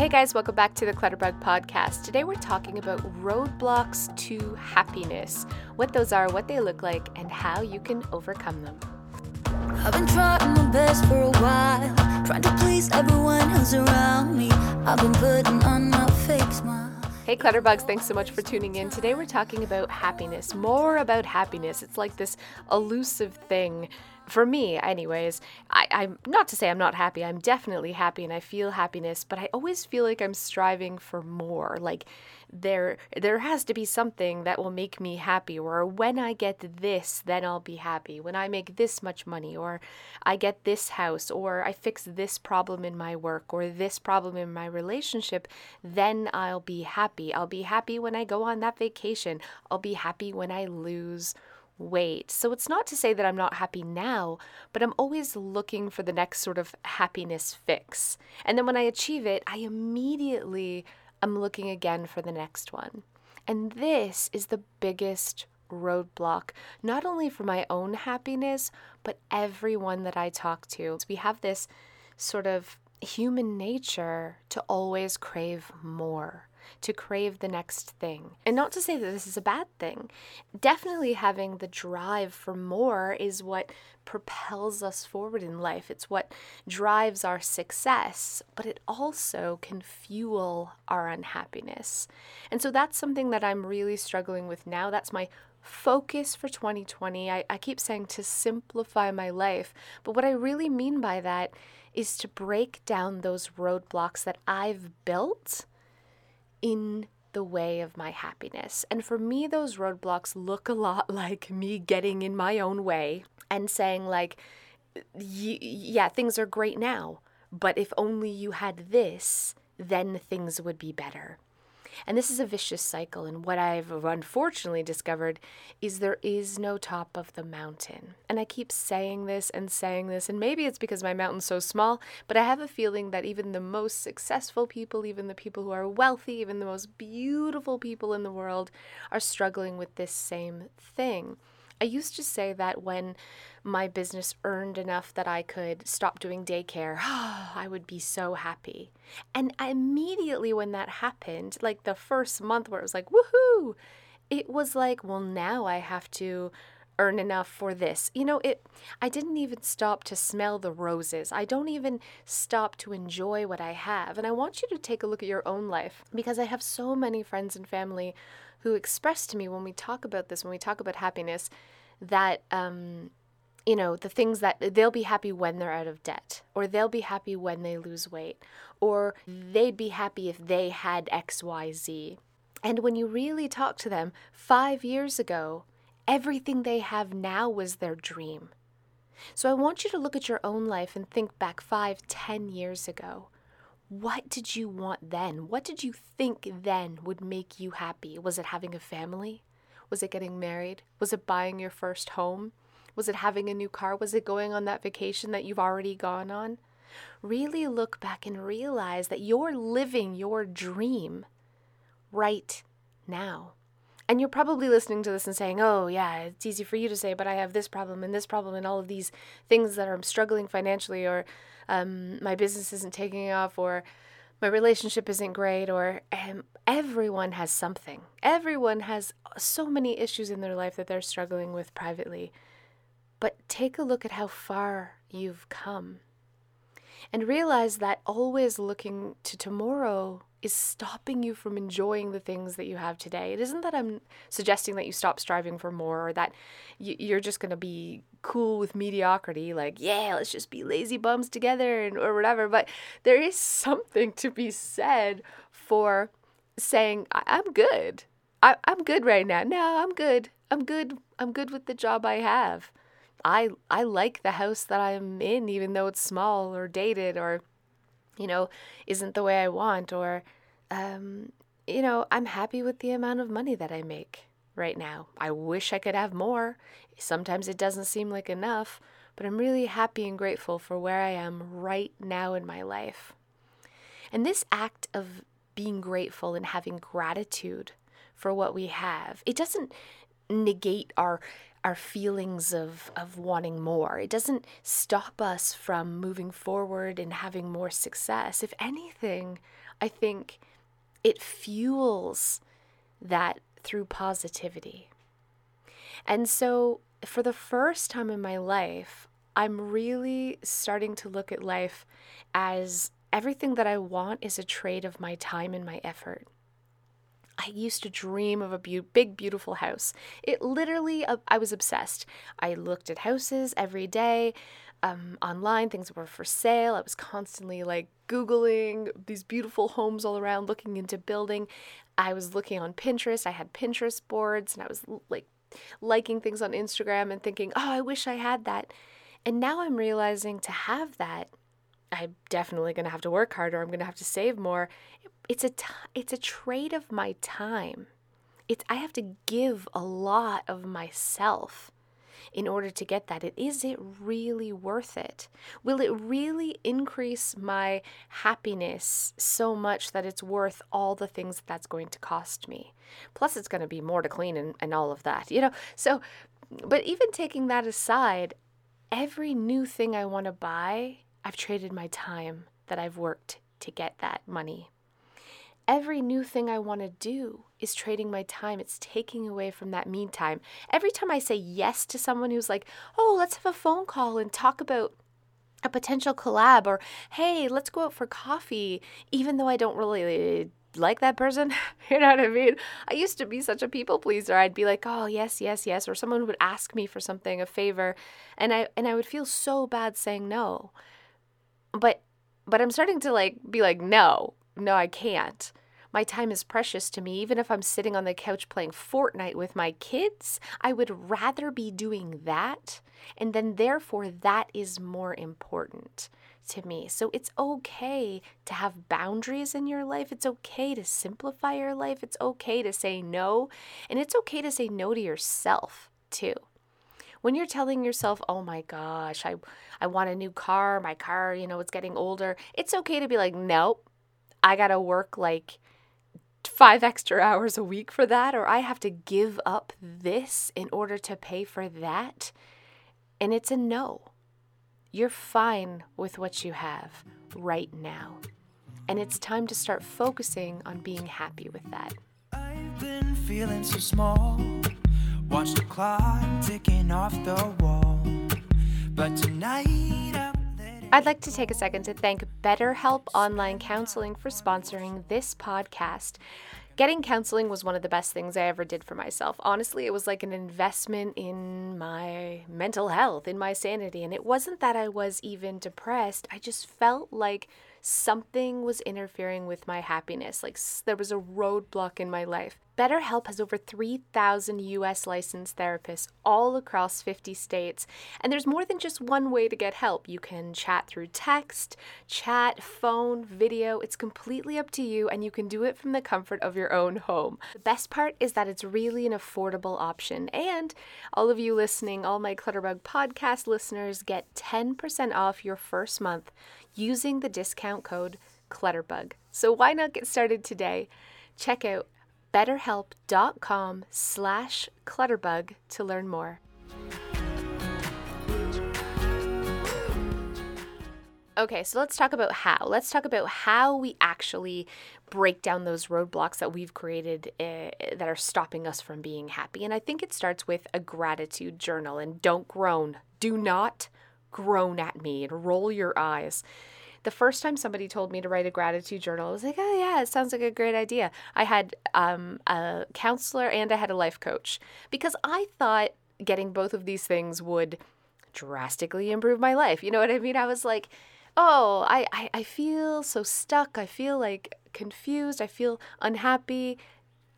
Hey guys, welcome back to the Clutterbug podcast. Today we're talking about roadblocks to happiness, what those are, what they look like, and how you can overcome them. I've been trying my best for a while, trying to please everyone who's around me. I've been putting on my fake smile. Hey Clutterbugs, thanks so much for tuning in. Today we're talking about happiness, more about happiness. It's like this elusive thing for me, anyways, I, I'm not to say I'm not happy. I'm definitely happy and I feel happiness, but I always feel like I'm striving for more. Like there there has to be something that will make me happy or when I get this, then I'll be happy. When I make this much money or I get this house or I fix this problem in my work or this problem in my relationship, then I'll be happy. I'll be happy when I go on that vacation. I'll be happy when I lose wait. So it's not to say that I'm not happy now, but I'm always looking for the next sort of happiness fix. And then when I achieve it, I immediately am looking again for the next one. And this is the biggest roadblock, not only for my own happiness, but everyone that I talk to. We have this sort of human nature to always crave more to crave the next thing. And not to say that this is a bad thing. Definitely having the drive for more is what propels us forward in life. It's what drives our success, but it also can fuel our unhappiness. And so that's something that I'm really struggling with now. That's my focus for 2020. I, I keep saying to simplify my life, but what I really mean by that is to break down those roadblocks that I've built in the way of my happiness. And for me, those roadblocks look a lot like me getting in my own way and saying, like, yeah, things are great now, but if only you had this, then things would be better. And this is a vicious cycle. And what I've unfortunately discovered is there is no top of the mountain. And I keep saying this and saying this, and maybe it's because my mountain's so small, but I have a feeling that even the most successful people, even the people who are wealthy, even the most beautiful people in the world, are struggling with this same thing. I used to say that when my business earned enough that I could stop doing daycare, I would be so happy. And immediately when that happened, like the first month where it was like, woohoo, it was like, well, now I have to earn enough for this. You know, it I didn't even stop to smell the roses. I don't even stop to enjoy what I have. And I want you to take a look at your own life because I have so many friends and family who express to me when we talk about this, when we talk about happiness, that um, you know the things that they'll be happy when they're out of debt, or they'll be happy when they lose weight, or they'd be happy if they had X, Y, Z. And when you really talk to them, five years ago, everything they have now was their dream. So I want you to look at your own life and think back five, ten years ago. What did you want then? What did you think then would make you happy? Was it having a family? Was it getting married? Was it buying your first home? Was it having a new car? Was it going on that vacation that you've already gone on? Really look back and realize that you're living your dream right now. And you're probably listening to this and saying, oh, yeah, it's easy for you to say, but I have this problem and this problem and all of these things that I'm struggling financially or um, my business isn't taking off, or my relationship isn't great, or um, everyone has something. Everyone has so many issues in their life that they're struggling with privately. But take a look at how far you've come and realize that always looking to tomorrow is stopping you from enjoying the things that you have today. It isn't that I'm suggesting that you stop striving for more or that you're just going to be cool with mediocrity, like, yeah, let's just be lazy bums together and, or whatever. But there is something to be said for saying, I- am good. I- I'm good right now. No, I'm good. I'm good. I'm good with the job I have. I I like the house that I'm in, even though it's small or dated or you know, isn't the way I want, or, um, you know, I'm happy with the amount of money that I make right now. I wish I could have more. Sometimes it doesn't seem like enough, but I'm really happy and grateful for where I am right now in my life. And this act of being grateful and having gratitude for what we have, it doesn't negate our our feelings of, of wanting more. It doesn't stop us from moving forward and having more success. If anything, I think it fuels that through positivity. And so, for the first time in my life, I'm really starting to look at life as everything that I want is a trade of my time and my effort. I used to dream of a be- big, beautiful house. It literally, uh, I was obsessed. I looked at houses every day um, online, things were for sale. I was constantly like Googling these beautiful homes all around, looking into building. I was looking on Pinterest. I had Pinterest boards and I was like liking things on Instagram and thinking, oh, I wish I had that. And now I'm realizing to have that, I'm definitely going to have to work harder. I'm going to have to save more. It's a t- it's a trade of my time. It's I have to give a lot of myself in order to get that. Is it really worth it? Will it really increase my happiness so much that it's worth all the things that that's going to cost me? Plus, it's going to be more to clean and, and all of that, you know? So, but even taking that aside, every new thing I want to buy, I've traded my time that I've worked to get that money. Every new thing I want to do is trading my time. It's taking away from that me time. Every time I say yes to someone who's like, oh, let's have a phone call and talk about a potential collab, or hey, let's go out for coffee, even though I don't really like that person. you know what I mean? I used to be such a people pleaser. I'd be like, "Oh, yes, yes, yes," or someone would ask me for something, a favor, and I and I would feel so bad saying no. But but I'm starting to like be like, "No. No, I can't." My time is precious to me. Even if I'm sitting on the couch playing Fortnite with my kids, I would rather be doing that. And then, therefore, that is more important to me. So it's okay to have boundaries in your life. It's okay to simplify your life. It's okay to say no. And it's okay to say no to yourself, too when you're telling yourself, "Oh my gosh, I I want a new car. My car, you know, it's getting older." It's okay to be like, "Nope. I got to work like five extra hours a week for that, or I have to give up this in order to pay for that. And it's a no. You're fine with what you have right now. And it's time to start focusing on being happy with that. Watch the clock ticking off the wall. But tonight I'd like to take a second to thank BetterHelp Online Counseling for sponsoring this podcast. Getting counseling was one of the best things I ever did for myself. Honestly, it was like an investment in my mental health, in my sanity. And it wasn't that I was even depressed, I just felt like something was interfering with my happiness. Like there was a roadblock in my life. BetterHelp has over 3,000 US licensed therapists all across 50 states, and there's more than just one way to get help. You can chat through text, chat, phone, video. It's completely up to you, and you can do it from the comfort of your own home. The best part is that it's really an affordable option, and all of you listening, all my Clutterbug podcast listeners, get 10% off your first month using the discount code Clutterbug. So why not get started today? Check out betterhelp.com slash clutterbug to learn more. Okay, so let's talk about how. Let's talk about how we actually break down those roadblocks that we've created uh, that are stopping us from being happy. And I think it starts with a gratitude journal. And don't groan. Do not groan at me and roll your eyes. The first time somebody told me to write a gratitude journal, I was like, oh, yeah, it sounds like a great idea. I had um, a counselor and I had a life coach because I thought getting both of these things would drastically improve my life. You know what I mean? I was like, oh, I, I, I feel so stuck. I feel like confused. I feel unhappy.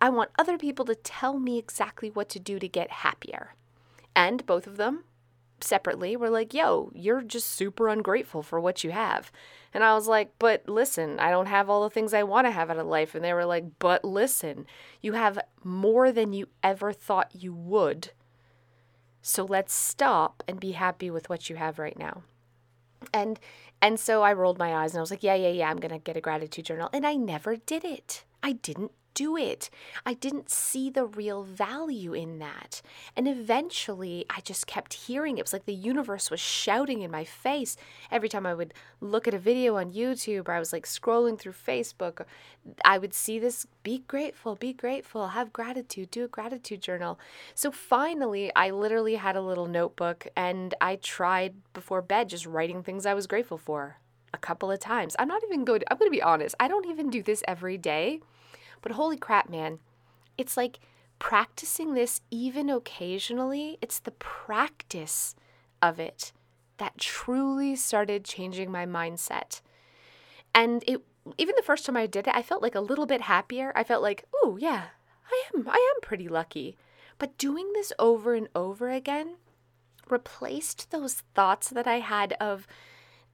I want other people to tell me exactly what to do to get happier. And both of them separately we were like, yo, you're just super ungrateful for what you have. And I was like, but listen, I don't have all the things I want to have out of life. And they were like, but listen, you have more than you ever thought you would. So let's stop and be happy with what you have right now. And and so I rolled my eyes and I was like, yeah, yeah, yeah, I'm going to get a gratitude journal. And I never did it. I didn't do it. I didn't see the real value in that. And eventually, I just kept hearing it. It was like the universe was shouting in my face every time I would look at a video on YouTube or I was like scrolling through Facebook. I would see this be grateful, be grateful, have gratitude, do a gratitude journal. So finally, I literally had a little notebook and I tried before bed just writing things I was grateful for a couple of times. I'm not even good. I'm going to be honest. I don't even do this every day. But holy crap, man. It's like practicing this even occasionally. It's the practice of it that truly started changing my mindset. And it even the first time I did it, I felt like a little bit happier. I felt like, "Oh, yeah. I am I am pretty lucky." But doing this over and over again replaced those thoughts that I had of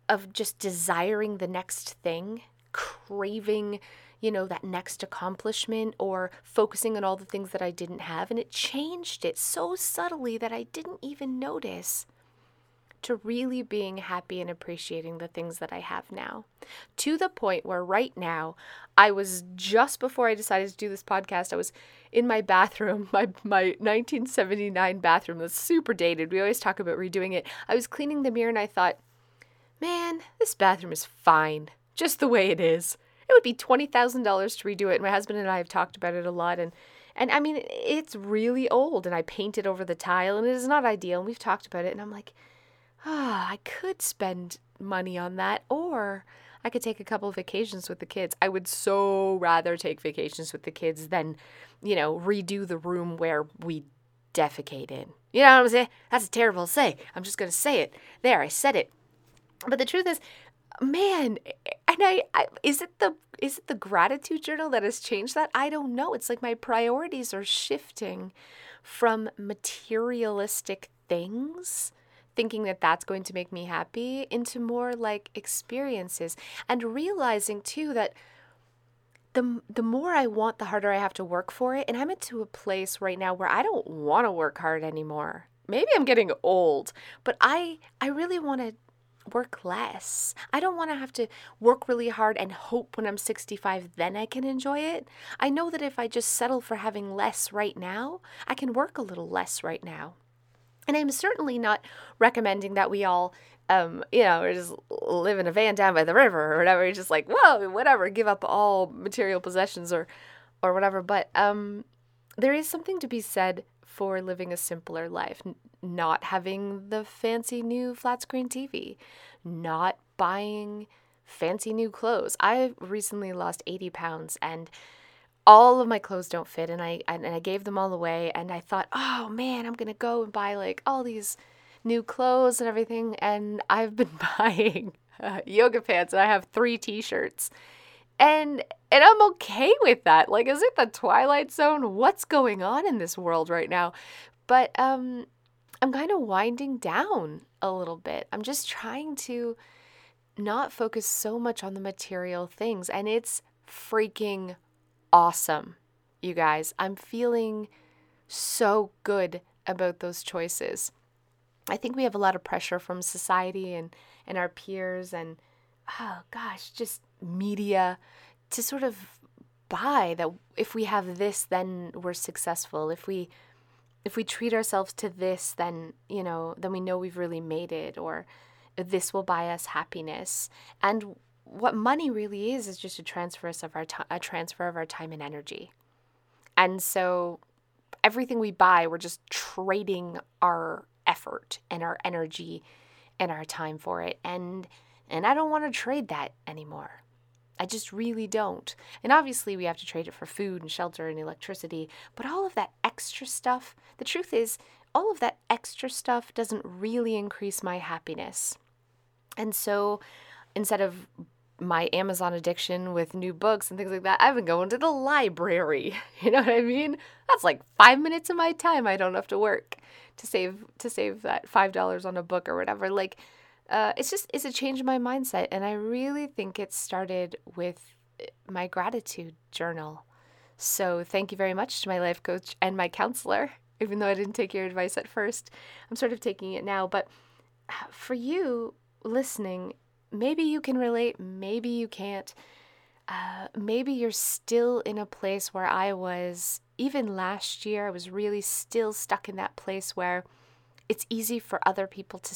of just desiring the next thing, craving, you know, that next accomplishment or focusing on all the things that I didn't have. And it changed it so subtly that I didn't even notice to really being happy and appreciating the things that I have now. To the point where right now, I was just before I decided to do this podcast, I was in my bathroom, my my 1979 bathroom that's super dated. We always talk about redoing it. I was cleaning the mirror and I thought, man, this bathroom is fine, just the way it is. It would be $20,000 to redo it. My husband and I have talked about it a lot and and I mean, it's really old and I painted over the tile and it is not ideal and we've talked about it and I'm like, "Ah, oh, I could spend money on that or I could take a couple of vacations with the kids. I would so rather take vacations with the kids than, you know, redo the room where we defecate in. You know what I'm saying? That's a terrible say. I'm just going to say it. There, I said it. But the truth is, man, and I, I is it the is it the gratitude journal that has changed that? I don't know. It's like my priorities are shifting from materialistic things thinking that that's going to make me happy into more like experiences and realizing too that the the more I want the harder I have to work for it and I'm into a place right now where I don't want to work hard anymore. Maybe I'm getting old, but I I really want to work less. I don't want to have to work really hard and hope when I'm 65 then I can enjoy it. I know that if I just settle for having less right now, I can work a little less right now. And I'm certainly not recommending that we all, um, you know, just live in a van down by the river or whatever. Just like, whoa, whatever, give up all material possessions or, or whatever. But um, there is something to be said for living a simpler life, N- not having the fancy new flat screen TV, not buying fancy new clothes. I recently lost 80 pounds and all of my clothes don't fit and I and I gave them all away and I thought, "Oh man, I'm going to go and buy like all these new clothes and everything." And I've been buying uh, yoga pants and I have 3 t-shirts. And and I'm okay with that. Like is it the twilight zone? What's going on in this world right now? But um I'm kind of winding down a little bit. I'm just trying to not focus so much on the material things and it's freaking awesome, you guys. I'm feeling so good about those choices. I think we have a lot of pressure from society and, and our peers and, oh gosh, just media to sort of buy that if we have this, then we're successful. If we if we treat ourselves to this, then you know, then we know we've really made it, or this will buy us happiness. And what money really is is just a transfer of our a transfer of our time and energy. And so everything we buy, we're just trading our effort and our energy and our time for it. And and I don't want to trade that anymore. I just really don't. And obviously, we have to trade it for food and shelter and electricity, but all of that extra stuff, the truth is, all of that extra stuff doesn't really increase my happiness. And so instead of my Amazon addiction with new books and things like that, I've been going to the library. You know what I mean? That's like five minutes of my time I don't have to work to save to save that five dollars on a book or whatever. Like, uh, it's just it's a change in my mindset, and I really think it started with uh, my gratitude journal. So thank you very much to my life coach and my counselor. Even though I didn't take your advice at first, I'm sort of taking it now. But uh, for you listening, maybe you can relate, maybe you can't. uh, maybe you're still in a place where I was even last year. I was really still stuck in that place where it's easy for other people to